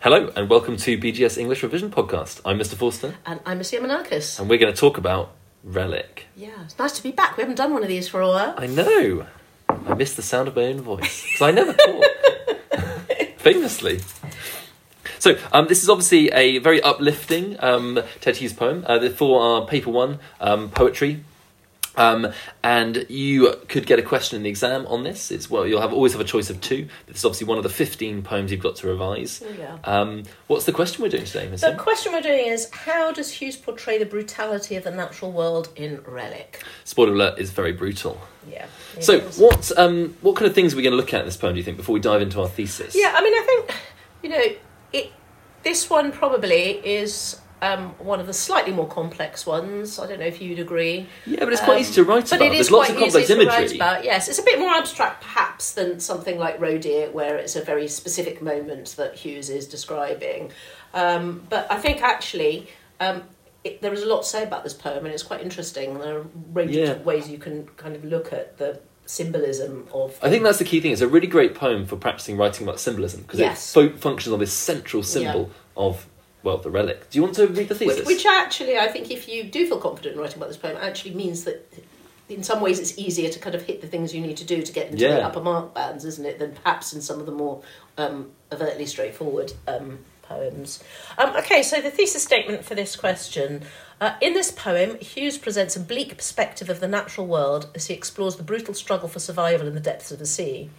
Hello and welcome to BGS English Revision Podcast. I'm Mr. Forster And I'm Missy Yemenakis. and we're going to talk about Relic. Yeah, it's nice to be back. We haven't done one of these for a while. I know. I miss the sound of my own voice because I never talk. Famously. So, um, this is obviously a very uplifting um, Ted Hughes poem. Uh, the for our paper one, um, poetry. Um, and you could get a question in the exam on this. It's well, you'll have always have a choice of two. This is obviously one of the fifteen poems you've got to revise. Yeah. Um, what's the question we're doing today, Miss? The question we're doing is how does Hughes portray the brutality of the natural world in Relic? Spoiler alert is very brutal. Yeah. So, is. what um, what kind of things are we going to look at in this poem? Do you think before we dive into our thesis? Yeah, I mean, I think, you know, it. this one probably is um, one of the slightly more complex ones. I don't know if you'd agree. Yeah, but it's quite Um, easy to write But about. it There's is lots quite of complex easy to write about. Yes, it's a bit more abstract, perhaps, than something like Roe-Deer, where it's a very specific moment that Hughes is describing. Um, but I think actually. Um, it, there is a lot to say about this poem, and it's quite interesting. There are a range Yeah. of ways you can kind of look at the symbolism of. I think that's the key thing. It's a really great poem for practicing writing about symbolism because Yes. it fo- functions on this central symbol of well the relic. Do you want to read the thesis? Which, which actually, I think, if you do feel confident in writing about this poem, actually means that in some ways it's easier to kind of hit the things you need to do to get into the upper mark bands, isn't it, than perhaps in some of the more um, overtly straightforward um, poems. Um, okay, so the thesis statement for this question. Uh, in this poem, Hughes presents a bleak perspective of the natural world as he explores the brutal struggle for survival in the depths of the sea.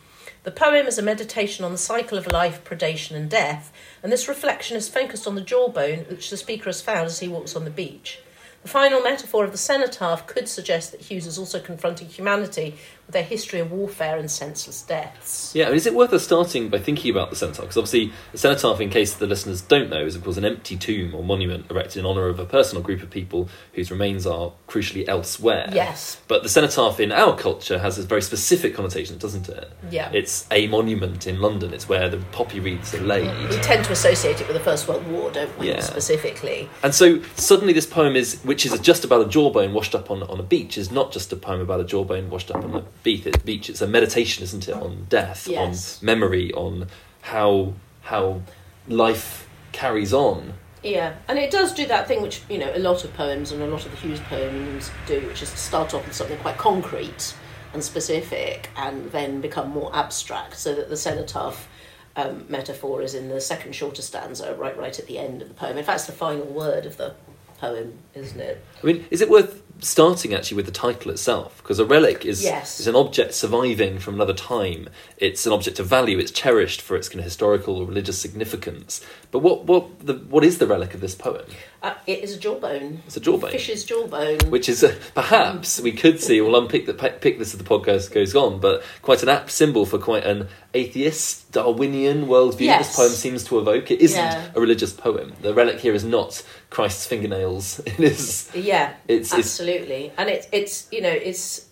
The poem is a meditation on the cycle of life, predation, and death, and this reflection is focused on the jawbone which the speaker has found as he walks on the beach. The final metaphor of the cenotaph could suggest that Hughes is also confronting humanity their history of warfare and senseless deaths. Yeah, I mean, is it worth us starting by thinking about the cenotaph? Because obviously, the cenotaph, in case the listeners don't know, is of course an empty tomb or monument erected in honour of a personal group of people whose remains are crucially elsewhere. Yes. But the cenotaph in our culture has a very specific connotation, doesn't it? Yeah. It's a monument in London. It's where the poppy wreaths are laid. We tend to associate it with the First World War, don't we, Yeah. specifically? And so suddenly this poem is, which is just about a jawbone washed up on, on a beach, is not just a poem about a jawbone washed up on a beach. It, beach. It's a meditation, isn't it, on death, Yes. on memory, on how how life carries on. Yeah, and it does do that thing which, you know, a lot of poems and a lot of the Hughes poems do, which is to start off with something quite concrete and specific and then become more abstract, so that the cenotaph um, metaphor is in the second shorter stanza, right, right at the end of the poem. In fact, it's the final word of the poem, isn't it? I mean, is it worth starting actually with the title itself? Because a relic is, Yes. is an object surviving from another time. It's an object of value. It's cherished for its kind of historical or religious significance. But what what the what is the relic of this poem? Uh, it is a jawbone. It's a jawbone. Fish's jawbone. which is uh, perhaps we could see. We'll unpick the pick this as the podcast goes on, but quite an apt symbol for quite an atheist Darwinian worldview. Yes. This poem seems to evoke. It isn't Yeah. a religious poem. The relic here is not Christ's fingernails. It is. Yeah, It's- it's- absolutely, and it's it's you know it's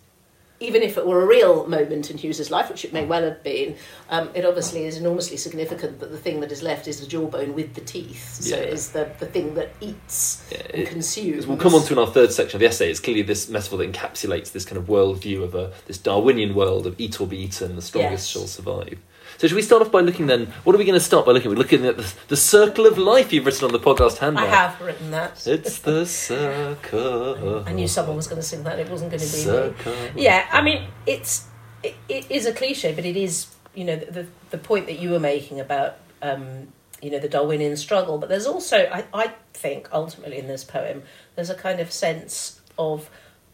even if it were a real moment in Hughes's life, which it may well have been, um, it obviously is enormously significant that the thing that is left is the jawbone with the teeth. So Yeah. it is the the thing that eats Yeah, and it- consumes. We'll come on to in our third section of the essay. It's clearly this metaphor that encapsulates this kind of worldview of a this Darwinian world of eat or be eaten, the strongest Yes. shall survive. So should we start off by looking then? What are we going to start by looking? We're looking at the, the circle of life you've written on the podcast handout. I have written that. It's the circle. I knew someone was going to sing that. It wasn't going to be me. Circle. Yeah, I mean, it's it, it is a cliche, but it is you know the the, the point that you were making about um, you know the Darwinian struggle. But there's also, I, I think, ultimately in this poem, there's a kind of sense of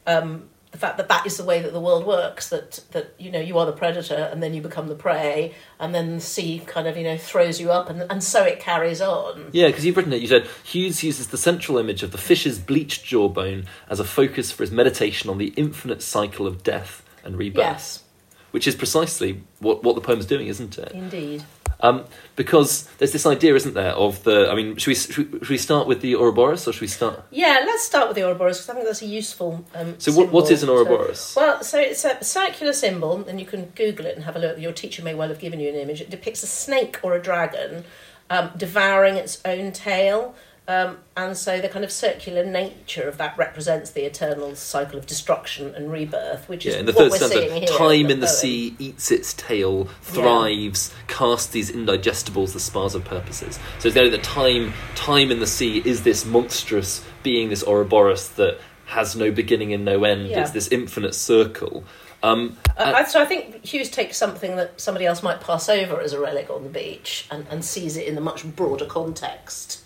um, the fact that that is the way that the world works. That that you know you are the predator, and then you become the prey, and then the sea kind of you know throws you up, and and so it carries on. Yeah, because you've written it. You said Hughes uses the central image of the fish's bleached jawbone as a focus for his meditation on the infinite cycle of death and rebirth, Yes, which is precisely what, what the poem's doing, isn't it? indeed. Um, because there's this idea, isn't there, of the. I mean, should we should, we- should we start with the Ouroboros or should we start? Yeah, let's start with the Ouroboros because I think that's a useful. Um, So, what, what is an Ouroboros? Well, so it's a circular symbol, and you can Google it and have a look. Your teacher may well have given you an image. It depicts a snake or a dragon um, devouring its own tail. Um, and so the kind of circular nature of that represents the eternal cycle of destruction and rebirth, which is in the what third we're stanza, seeing here. time in the poem. sea eats its tail, thrives, casts these indigestibles, the spars of purposes. So it's the idea that time, time in the sea is this monstrous being, this Ouroboros that has no beginning and no end. Yeah. It's this infinite circle. Um, Uh, I- so I think Hughes takes something that somebody else might pass over as a relic on the beach and, and sees it in a much broader context.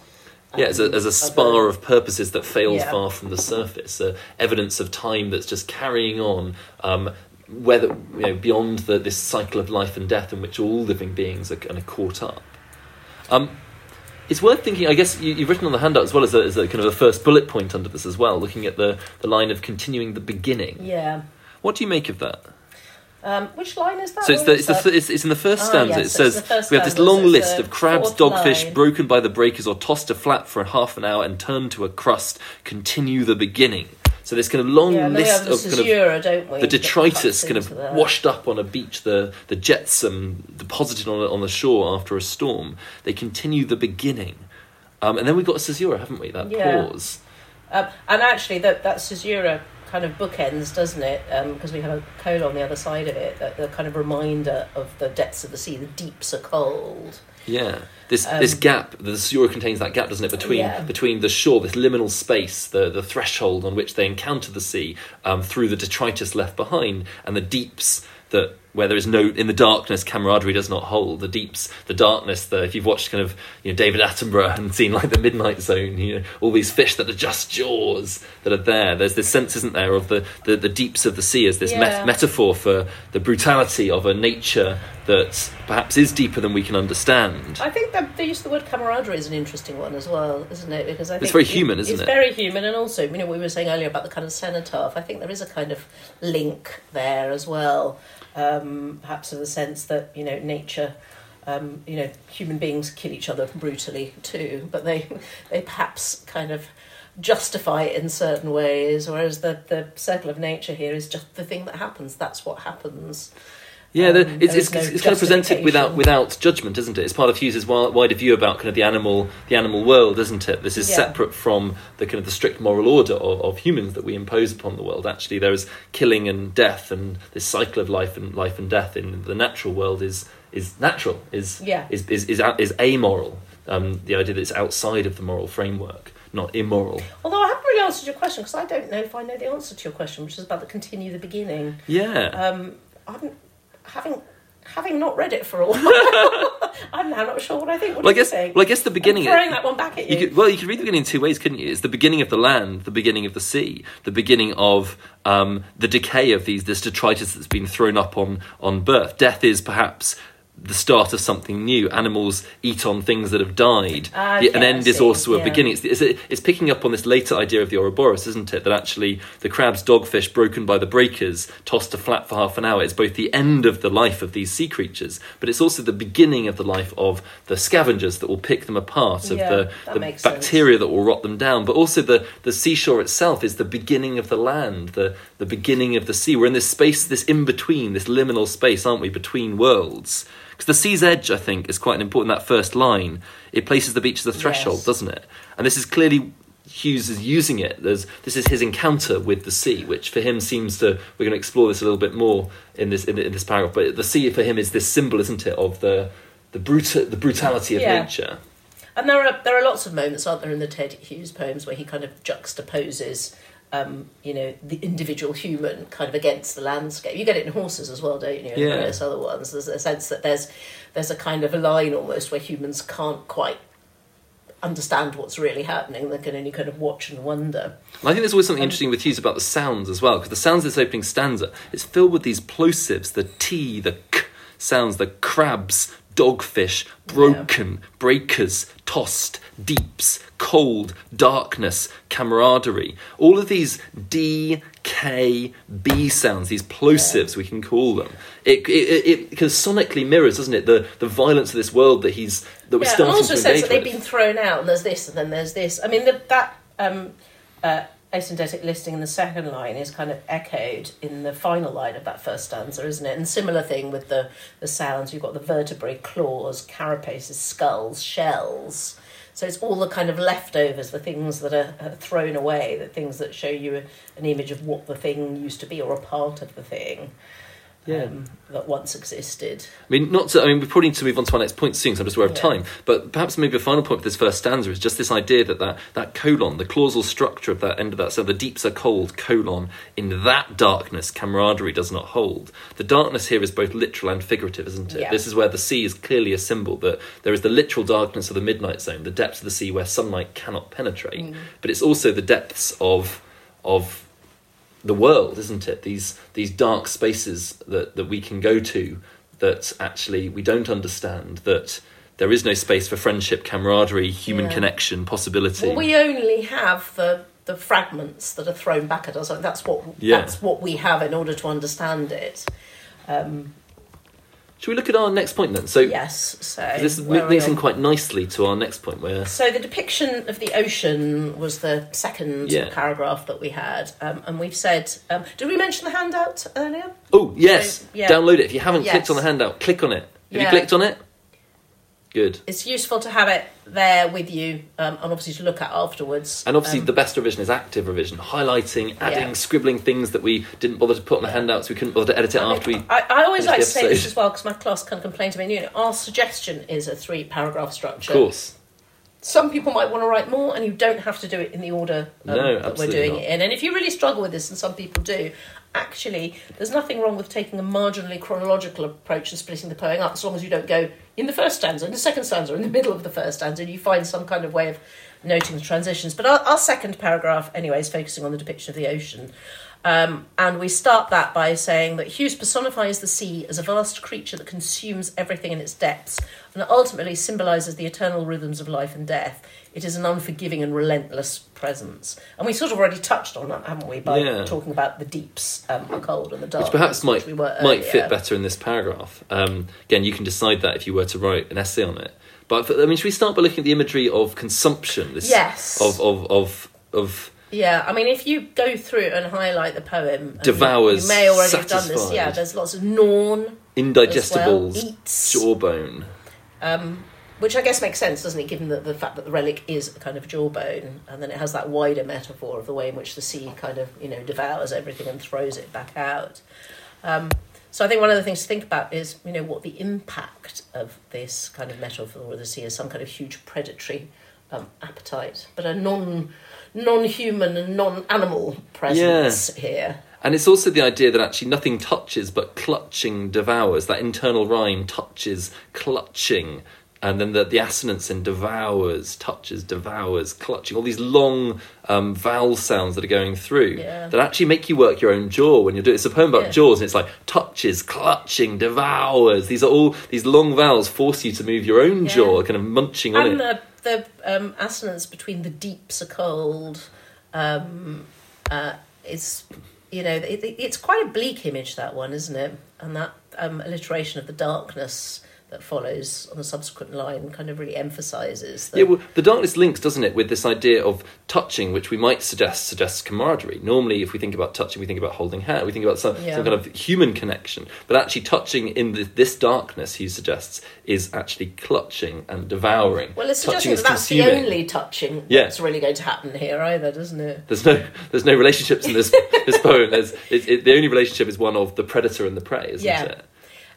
Yeah, as a, as a spar of purposes that fails Yeah. far from the surface, uh, evidence of time that's just carrying on, um, whether you know beyond the, this cycle of life and death in which all living beings are kind of caught up. Um, it's worth thinking. I guess you, you've written on the handout as well as a, as a kind of a first bullet point under this as well, looking at the, the line of continuing the beginning. Yeah. What do you make of that? Um, which line is that? So it's the, it's, the, it's, it's in the first Ah, stanza. yes, it says we have this long list of crabs, dogfish line. broken by the breakers or tossed to flat for half an hour and turned to a crust. Continue the beginning. So this kind of long yeah, we list of kind of we? the detritus kind of that. washed up on a beach, the the jetsam deposited on on the shore after a storm. They continue the beginning, um, and then we've got caesura, haven't we? That Yeah. pause. Um, and actually, that that caesura kind of bookends, doesn't it? Because we have a colon on the other side of it, that the kind of reminder of the depths of the sea. The deeps are cold. Yeah, this Um, this gap, the Caesura contains that gap, doesn't it, between Yeah. between the shore, this liminal space, the the threshold on which they encounter the sea, um, through the detritus left behind, and the deeps that where there is no in the darkness camaraderie does not hold the deeps the darkness the if you've watched kind of you know David Attenborough and seen like the midnight zone you know all these fish that are just jaws that are there there's this sense isn't there of the the, the deeps of the sea as this met- metaphor for the brutality of a nature that perhaps is deeper than we can understand I think that the use of the word camaraderie is an interesting one as well, isn't it? Because I think It's very human, it- isn't it? it's very human, and also, you know, we were saying earlier about the kind of cenotaph. I think there is a kind of link there as well, um, perhaps in the sense that you know nature. Um, you know, human beings kill each other brutally too, but they they perhaps kind of justify it in certain ways, whereas the the circle of nature here is just the thing that happens. That's what happens. Yeah, the, Um, it's, it's, no it's kind of presented without without judgment, isn't it? It's part of Hughes's wider view about kind of the animal the animal world, isn't it? This is Yeah. separate from the kind of the strict moral order of, of humans that we impose upon the world. Actually, there is killing and death, and this cycle of life and life and death in the natural world is is natural, is Yeah. is is is, is amoral. Um, the idea that it's outside of the moral framework, not immoral. Although I haven't really answered your question because I don't know if I know the answer to your question, which is about the continue the beginning. Yeah. Um, I'm having having not read it for a while. I'm now not sure what I think. What well, I guess think? well, I guess the beginning. I'm throwing that one back at you. You could, well, you could read the beginning in two ways, couldn't you? It's the beginning of the land, the beginning of the sea, the beginning of um, the decay of these this detritus that's been thrown up on on birth. Death is perhaps the start of something new. Animals eat on things that have died. Okay, An end is also a yeah. beginning. It's, it's, it's picking up on this later idea of the Ouroboros, isn't it? That actually the crabs, dogfish broken by the breakers, tossed to flat for half an hour. It's both the end of the life of these sea creatures, but it's also the beginning of the life of the scavengers that will pick them apart, of Yeah, the, the makes sense. bacteria that will rot them down. But also the, the seashore itself is the beginning of the land, the, the beginning of the sea. We're in this space, this in between, this liminal space, aren't we, between worlds? Because the sea's edge, I think, is quite an important. That first line, it places the beach as a threshold, Yes. doesn't it? And this is clearly Hughes is using it. There's, this is his encounter with the sea, which for him seems to. We're going to explore this a little bit more in this in, in this paragraph. But the sea for him is this symbol, isn't it, of the the bruta, the brutality of Yeah. nature. And there are there are lots of moments, aren't there, in the Ted Hughes poems where he kind of juxtaposes, um, you know, the individual human kind of against the landscape. You get it in horses as well, don't you? And Yeah. various other ones. There's a sense that there's there's a kind of a line almost where humans can't quite understand what's really happening. They can only kind of watch and wonder. I think there's always Um, something interesting with Hughes about the sounds as well, because the sounds of this opening stanza is filled with these plosives, the T, the K sounds, the crabs, dogfish, broken, breakers, tossed, deeps, cold, darkness, camaraderie. All of these D, K, B sounds, these plosives, we can call them. It, it, it, it sonically mirrors, doesn't it, the, the violence of this world that he's that we're yeah, starting also to engage that they've been thrown out, and there's this, and then there's this. I mean, the, that um, uh, asyndetic listing in the second line is kind of echoed in the final line of that first stanza, isn't it? And similar thing with the the sounds. You've got the vertebrae, claws, carapaces, skulls, shells. So it's all the kind of leftovers, the things that are, are thrown away, the things that show you a, an image of what the thing used to be or a part of the thing Yeah. um, that once existed. I mean, not to, I mean, we probably need to move on to our next point soon, because I'm just aware of Yeah. time. But perhaps maybe a final point for this first stanza is just this idea that that, that colon, the clausal structure of that end of that, so the deeps are cold, colon, in that darkness, camaraderie does not hold. The darkness here is both literal and figurative, isn't it? Yeah. This is where the sea is clearly a symbol that there is the literal darkness of the midnight zone, the depths of the sea where sunlight cannot penetrate, Mm. but it's also the depths of of the world, isn't it? These these dark spaces that, that we can go to that actually we don't understand, that there is no space for friendship, camaraderie, human Yeah. connection, possibility. Well, we only have the the fragments that are thrown back at us. That's what Yeah. that's what we have in order to understand it. Um, Should we look at our next point then? So yes. So this links in quite nicely to our next point where So the depiction of the ocean was the second Yeah. paragraph that we had, um, and we've said. Um, did we mention the handout earlier? Oh yes, So, yeah. download it. If you haven't Yes. clicked on the handout, click on it. Have you clicked on it? Good. It's useful to have it there with you, um, and obviously to look at afterwards. And obviously, Um, the best revision is active revision, highlighting, adding, Yeah. scribbling things that we didn't bother to put on the handouts. We couldn't bother to edit it I, mean, after we. I, I always like to say this as well because my class can complain to me. You know, our suggestion is a three paragraph structure. Of course. Some people might want to write more, and you don't have to do it in the order um, No, that we're doing not. it in. And if you really struggle with this, and some people do, actually, there's nothing wrong with taking a marginally chronological approach and splitting the poem up, as long as you don't go in the first stanza, in the second stanza, in the middle of the first stanza, and you find some kind of way of noting the transitions. But our, our second paragraph, anyway, is focusing on the depiction of the ocean. Um, and we start that by saying that Hughes personifies the sea as a vast creature that consumes everything in its depths and ultimately symbolises the eternal rhythms of life and death. It is an unforgiving and relentless presence. And we sort of already touched on that, haven't we, by Yeah. talking about the deeps, um, the cold and the dark. which perhaps might we were might fit better in this paragraph. Um, again, you can decide that if you were to write an essay on it. But I mean, should we start by looking at the imagery of consumption? This Yes. Of of of of Yeah, I mean, if you go through and highlight the poem, Devours, You may already have done this. Yeah, there's lots of gnawn, indigestibles, well, eats. jawbone. Um, which I guess makes sense, doesn't it, given the, the fact that the relic is a kind of jawbone, and then it has that wider metaphor of the way in which the sea kind of, you know, devours everything and throws it back out. Um, so I think one of the things to think about is, you know, what the impact of this kind of metaphor of the sea is some kind of huge predatory um, appetite, but a non non-human and non-animal presence here. And it's also the idea that actually nothing touches but clutching devours. That internal rhyme touches, clutching. And then the, the assonance in devours, touches, devours, clutching. All these long um, vowel sounds that are going through Yeah. that actually make you work your own jaw when you're doing It's a poem about Yeah. jaws, and it's like touches, clutching, devours. These are all, these long vowels force you to move your own Yeah. jaw, kind of munching on and it. the the um, assonance between the deeps are cold um, uh, is you know it, it- it's quite a bleak image that one isn't it and that um, alliteration of the darkness that follows on the subsequent line kind of really emphasizes that Yeah, well, the darkness links, doesn't it, with this idea of touching, which we might suggest suggests camaraderie. Normally, if we think about touching, we think about holding hand, we think about some, Yeah. some kind of human connection. But actually, touching in the, this darkness, he suggests, is actually clutching and devouring. well it's touching suggesting that that's the only touching Yeah. that's really going to happen here either doesn't it There's no, there's no relationships in this this poem. There's, it, it, the only relationship is one of the predator and the prey, isn't Yeah. it?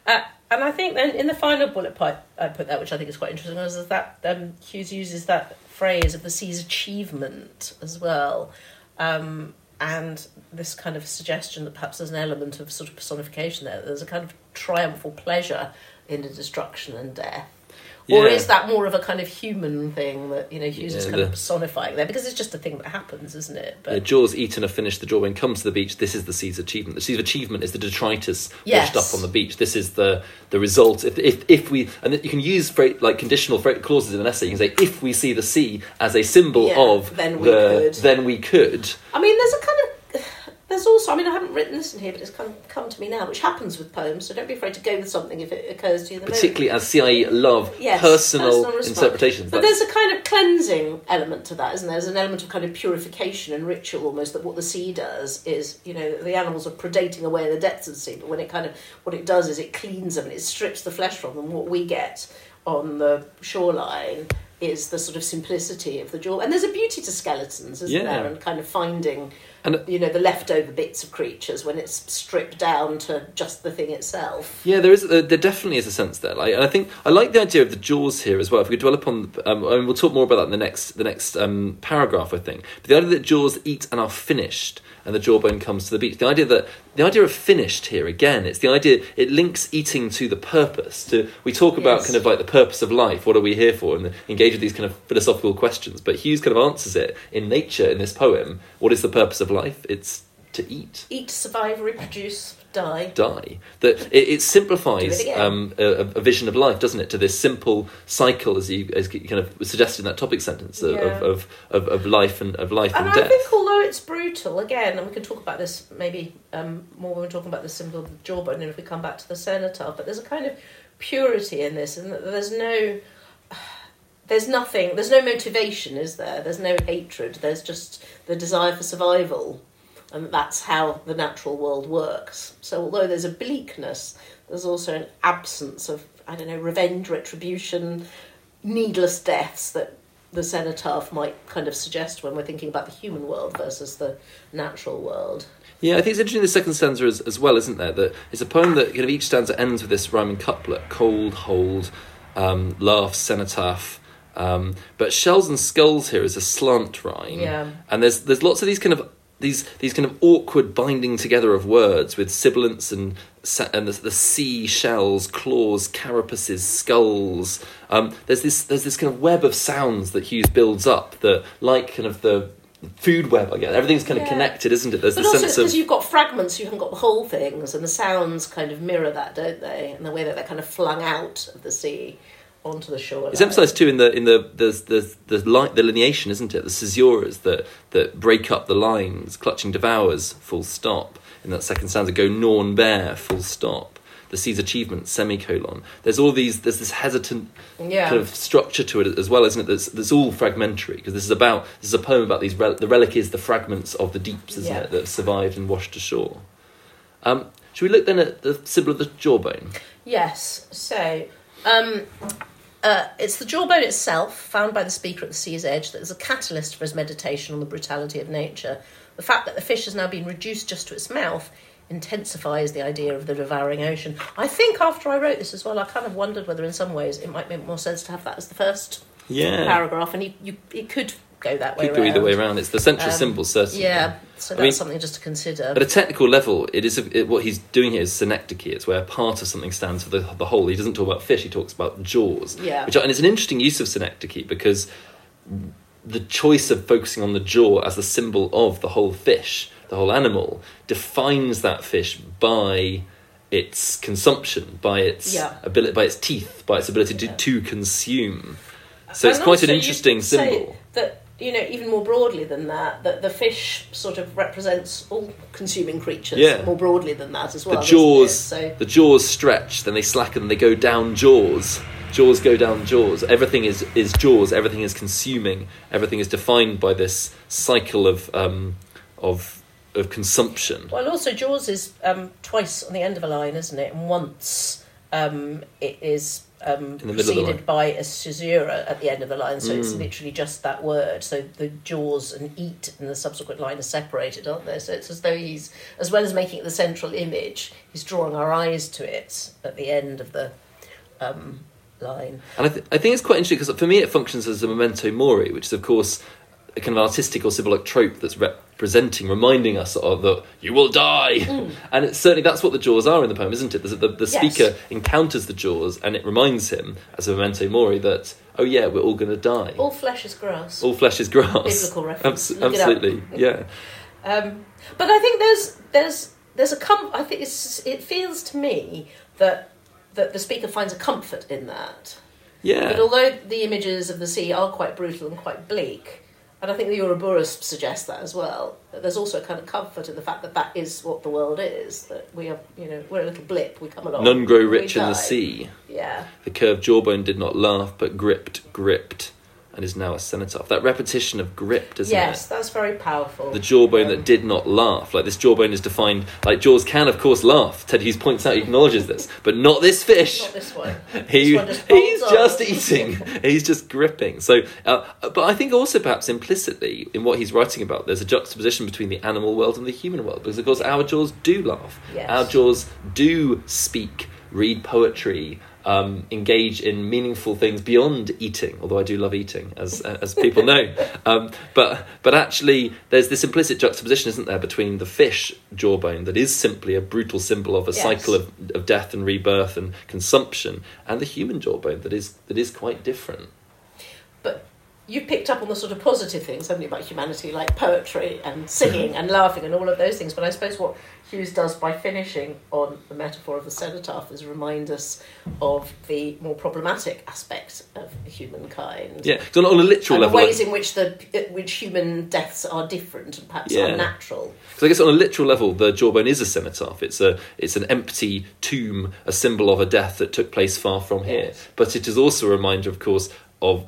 Uh, and I think then in the final bullet point I put that, which I think is quite interesting, is that um, Hughes uses that phrase of the sea's achievement as well, um, and this kind of suggestion that perhaps there's an element of sort of personification there. There's a kind of triumphal pleasure in the destruction and death. Or is that more of a kind of human thing that you know Hughes is Yeah, kind of personifying there because it's just a thing that happens, isn't it? But Yeah, Jaws eaten or finished the jawbone comes to the beach. This is the sea's achievement. The sea's achievement is the detritus Yes. washed up on the beach. This is the the result. If if, if we and you can use fra- like conditional fra- clauses in an essay. You can say if we see the sea as a symbol Yeah, of then we the, could. then we could. I mean, there's a kind of. There's also, I mean, I haven't written this in here, but it's come, come to me now, which happens with poems, so don't be afraid to go with something if it occurs to you. The moment. Particularly as CIE love Yes, personal, personal interpretations. But That's- there's a kind of cleansing element to that, isn't there? There's an element of kind of purification and ritual almost that what the sea does is, you know, the animals are predating away in the depths of the sea, but when it kind of, what it does is it cleans them and it strips the flesh from them. What we get on the shoreline is the sort of simplicity of the jaw. And there's a beauty to skeletons, isn't Yeah. there? And kind of finding, And- you know, the leftover bits of creatures when it's stripped down to just the thing itself. Yeah, there is. Uh, there definitely is a sense there. Like, and I think I like the idea of the jaws here as well. If we could dwell upon, um, and we'll talk more about that in the next the next um, paragraph, I think. But the idea that jaws eat and are finished, and the jawbone comes to the beach. The idea that the idea of finished here again. It's the idea it links eating to the purpose. To we talk about Yes. kind of like the purpose of life. What are we here for? And engage with these kind of philosophical questions. But Hughes kind of answers it in nature in this poem. What is the purpose of life? It's to eat Eat, survive, reproduce, die. die. That it, it simplifies it um, a, a vision of life, doesn't it, to this simple cycle, as you as you kind of suggested in that topic sentence of, Yeah. of, of, of, life and of life and, And I death. think, although it's brutal, again, and we can talk about this maybe um, more when we're talking about the symbol of the jawbone, and if we come back to the cenotaph, but there's a kind of purity in this, and there's no, there's nothing, there's no motivation, is there? There's no hatred. There's just the desire for survival, and that's how the natural world works. So, although there's a bleakness, there's also an absence of, I don't know, revenge, retribution, needless deaths that the cenotaph might kind of suggest when we're thinking about the human world versus the natural world. Yeah, I think it's interesting the second stanza as, as well, isn't there? That it's a poem that kind of each stanza ends with this rhyming couplet: cold, hold, um, laugh, cenotaph. Um, but shells and skulls here is a slant rhyme, Yeah. and there's there's lots of these kind of these these kind of awkward binding together of words with sibilants and and the, the sea shells, claws, carapaces, skulls. Um, there's this there's this kind of web of sounds that Hughes builds up that like kind of the food web. I guess everything's kind of connected, isn't it? There's But the also, sense because of you've got fragments, you haven't got the whole things, and the sounds kind of mirror that, don't they? And the way that they're kind of flung out of the sea onto the shore. It's emphasised too in the in the the the the, line, the lineation, isn't it? The caesuras that that break up the lines. Clutching devours, full stop. In that second stanza, go gnawn bare, full stop. The sea's achievement, semicolon. There's all these. There's this hesitant Yeah. kind of structure to it as well, isn't it? That's, that's all fragmentary because this is about this is a poem about these. Rel- the relic is the fragments of the deeps, isn't Yeah. it, that have survived and washed ashore. Um, should we look then at the symbol of the jawbone? Yes. So, um, uh, it's the jawbone itself, found by the speaker at the sea's edge, that is a catalyst for his meditation on the brutality of nature. The fact that the fish has now been reduced just to its mouth intensifies the idea of the devouring ocean. I think after I wrote this as well, I kind of wondered whether, in some ways, it might make more sense to have that as the first Yeah, paragraph, and you, you, it could go that way. could go either way around. It's the central Um, symbol, certainly. Yeah, so I mean- something just to consider. At a technical level, it is a, it, what he's doing here is synecdoche. It's where part of something stands for the, the whole. He doesn't talk about fish; he talks about jaws. Yeah. Which, and it's an interesting use of synecdoche because the choice of focusing on the jaw as the symbol of the whole fish, the whole animal, defines that fish by its consumption, by its Yeah. ability, by its teeth, by its ability to, Yeah. to consume. So it's quite an interesting you'd say symbol. That you know, even more broadly than that, that the fish sort of represents all consuming creatures. Yeah. More broadly than that as well. the jaws? So the jaws stretch then they slacken they go down jaws jaws go down jaws everything is is jaws everything is consuming everything is defined by this cycle of um of of consumption well, also Jaws is um, twice on the end of a line, isn't it? And once um, it is. Um, In the middle of the preceded by a caesura at the end of the line, so it's Mm. literally just that word. So the jaws and eat and the subsequent line are separated, aren't they? So it's as though he's, as well as making it the central image, he's drawing our eyes to it at the end of the um, line. and I, th- I think it's quite interesting because for me it functions as a memento mori which is of course a kind of artistic or symbolic trope that's representing reminding us of that you will die and it's certainly that's what the jaws are in the poem isn't it the, the, the Mm. Yes. speaker encounters the jaws and it reminds him as a memento mori that oh yeah we're all going to die All flesh is grass. All flesh is grass. Biblical reference. Abs- Look it up. absolutely, yeah. Um, but I think there's there's there's a com- I think it's it feels to me that that the speaker finds a comfort in that. Yeah. But although the images of the sea are quite brutal and quite bleak, and I think the Ouroboros suggests that as well, that there's also a kind of comfort in the fact that that is what the world is. That we are, you know, we're a little blip. We come along. None grow rich in the sea. Yeah. The curved jawbone did not laugh, but gripped, gripped. And is now a cenotaph. That repetition of grip, doesn't yes, it? that's very powerful. The jawbone Um, that did not laugh. Like this jawbone is defined, like jaws can, of course, laugh. Ted Hughes points out, he acknowledges this, but not this fish. Not this one. He, This one he's folds just eating. he's just gripping. So, uh, but I think also perhaps implicitly in what he's writing about, there's a juxtaposition between the animal world and the human world, because of course our jaws do laugh. Yes. Our jaws do speak, read poetry. Um, engage in meaningful things beyond eating, although I do love eating, as as people know. Um, but but actually, there's this implicit juxtaposition, isn't there, between the fish jawbone that is simply a brutal symbol of a Yes. cycle of, of death and rebirth and consumption, and the human jawbone that is that is quite different. You picked up on the sort of positive things, haven't you, about humanity, like poetry and singing and laughing and all of those things. But I suppose what Hughes does by finishing on the metaphor of the cenotaph is remind us of the more problematic aspect of humankind. Yeah, so on a literal And the level, ways in which the uh, which human deaths are different and perhaps Yeah. unnatural. Because I guess on a literal level, the jawbone is a cenotaph. It's a it's an empty tomb, a symbol of a death that took place far from here. But it is also a reminder, of course, of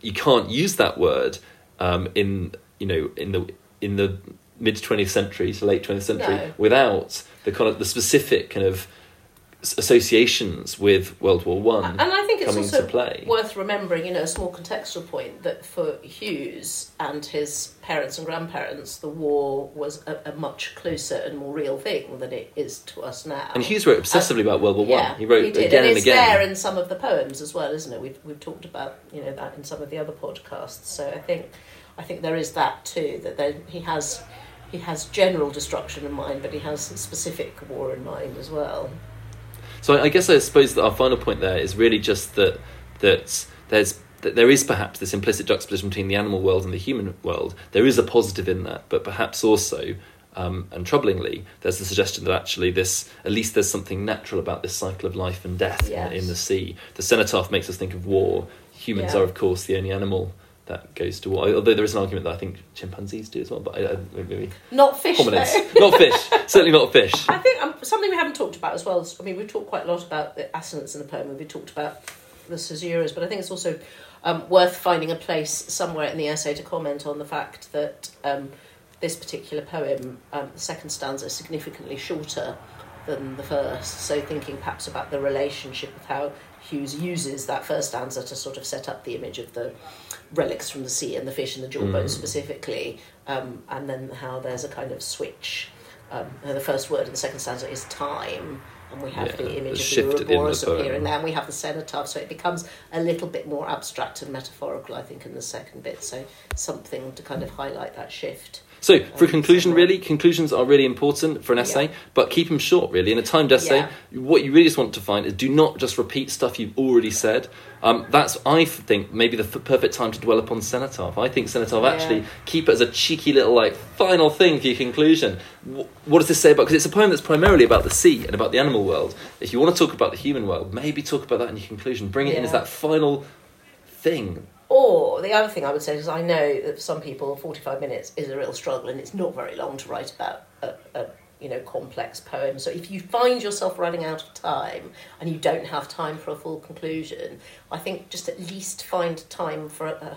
you can't use that word um, in you know in the in the mid twentieth century to late twentieth century No. without the kind of the specific kind of associations with World War One And I think it's also worth remembering, you know, a small contextual point that for Hughes and his parents and grandparents, the war was a, a much closer and more real thing than it is to us now. And Hughes wrote obsessively uh, about World War One. Yeah, He wrote he did. again and and, it's again. there in some of the poems as well, isn't it? We've we've talked about you know that in some of the other podcasts. So I think I think there is that too. That then he has he has general destruction in mind, but he has specific war in mind as well. So I guess I suppose that our final point there is really just that that there's that there is perhaps this implicit juxtaposition between the animal world and the human world. There is a positive in that, but perhaps also, um, and troublingly, there's the suggestion that actually this at least there's something natural about this cycle of life and death Yes. in, in the sea. The cenotaph makes us think of war. Humans Yeah. are, of course, the only animal that goes to war. Although there is an argument that I think chimpanzees do as well, but I, I, maybe Not fish, hominids, not fish, certainly not fish. I think um, something we haven't talked about as well. I mean, we've talked quite a lot about the assonance in the poem, and we talked about the caesuras, but I think it's also um, worth finding a place somewhere in the essay to comment on the fact that um, this particular poem, um, the second stanza, is significantly shorter than the first. So, thinking perhaps about the relationship of how Hughes uses that first stanza to sort of set up the image of the relics from the sea and the fish and the jawbone Mm. specifically, um, and then how there's a kind of switch. Um, the first word in the second stanza is time, and we have Yeah, the the image shift of the the Ouroboros appearing there, and we have the cenotaph, so it becomes a little bit more abstract and metaphorical, I think, in the second bit. So something to kind of highlight that shift. So, for conclusion, really, conclusions are really important for an essay, Yeah. but keep them short, really. In a timed essay, Yeah. what you really just want to find is do not just repeat stuff you've already said. Um, that's, I think, maybe the f- perfect time to dwell upon Cenotaph. I think Cenotaph Yeah. actually keep it as a cheeky little, like, final thing for your conclusion. Wh- what does this say about? Because it's a poem that's primarily about the sea and about the animal world. If you want to talk about the human world, maybe talk about that in your conclusion. Bring it in as that final thing. Or the other thing I would say is I know that for some people, forty-five minutes is a real struggle, and it's not very long to write about a, a you know complex poem. So if you find yourself running out of time and you don't have time for a full conclusion, I think just at least find time for a,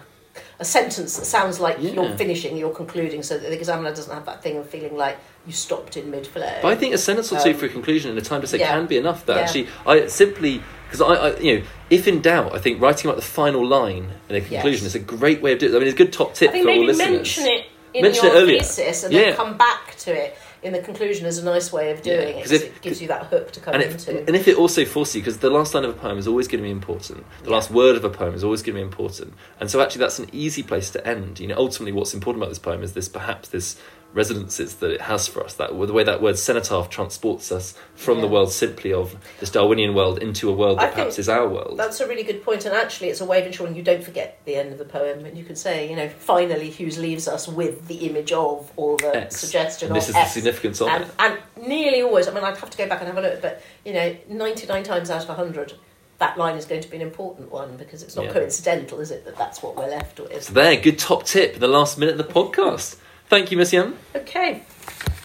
a sentence that sounds like Yeah. you're finishing, you're concluding, so that the examiner doesn't have that thing of feeling like you stopped in mid-flow. But I think a sentence or two Um, for a conclusion and a time to say yeah. can be enough. That Yeah. actually, I simply because I, I, you know, if in doubt, I think writing about the final line in a conclusion Yes. is a great way of doing. it. I mean, it's a good top tip I think for all maybe listeners. mention it in Mention your it earlier. thesis and Yeah. then come back to it in the conclusion is a nice way of Yeah, doing it 'cause 'cause if- it gives you that hook to come And, into. it, and if it also forces you, because the last line of a poem is always going to be important, the Yeah. last word of a poem is always going to be important, and so actually that's an easy place to end. You know, ultimately, what's important about this poem is this perhaps this resonances that it has for us. That the way that word cenotaph transports us from the world simply of this Darwinian world into a world I that perhaps is our world. That's a really good point, and actually, it's a way of ensuring you don't forget the end of the poem. And you can say, you know, finally, Hughes leaves us with the image of or the X. suggestion And this of is X. the significance of and, it. and nearly always, I mean, I'd have to go back and have a look, but you know, ninety-nine times out of hundred, that line is going to be an important one because it's not Yeah. coincidental, is it? That that's what we're left with. So there, good top tip the last minute of the podcast. Thank you, Miss Young. Okay.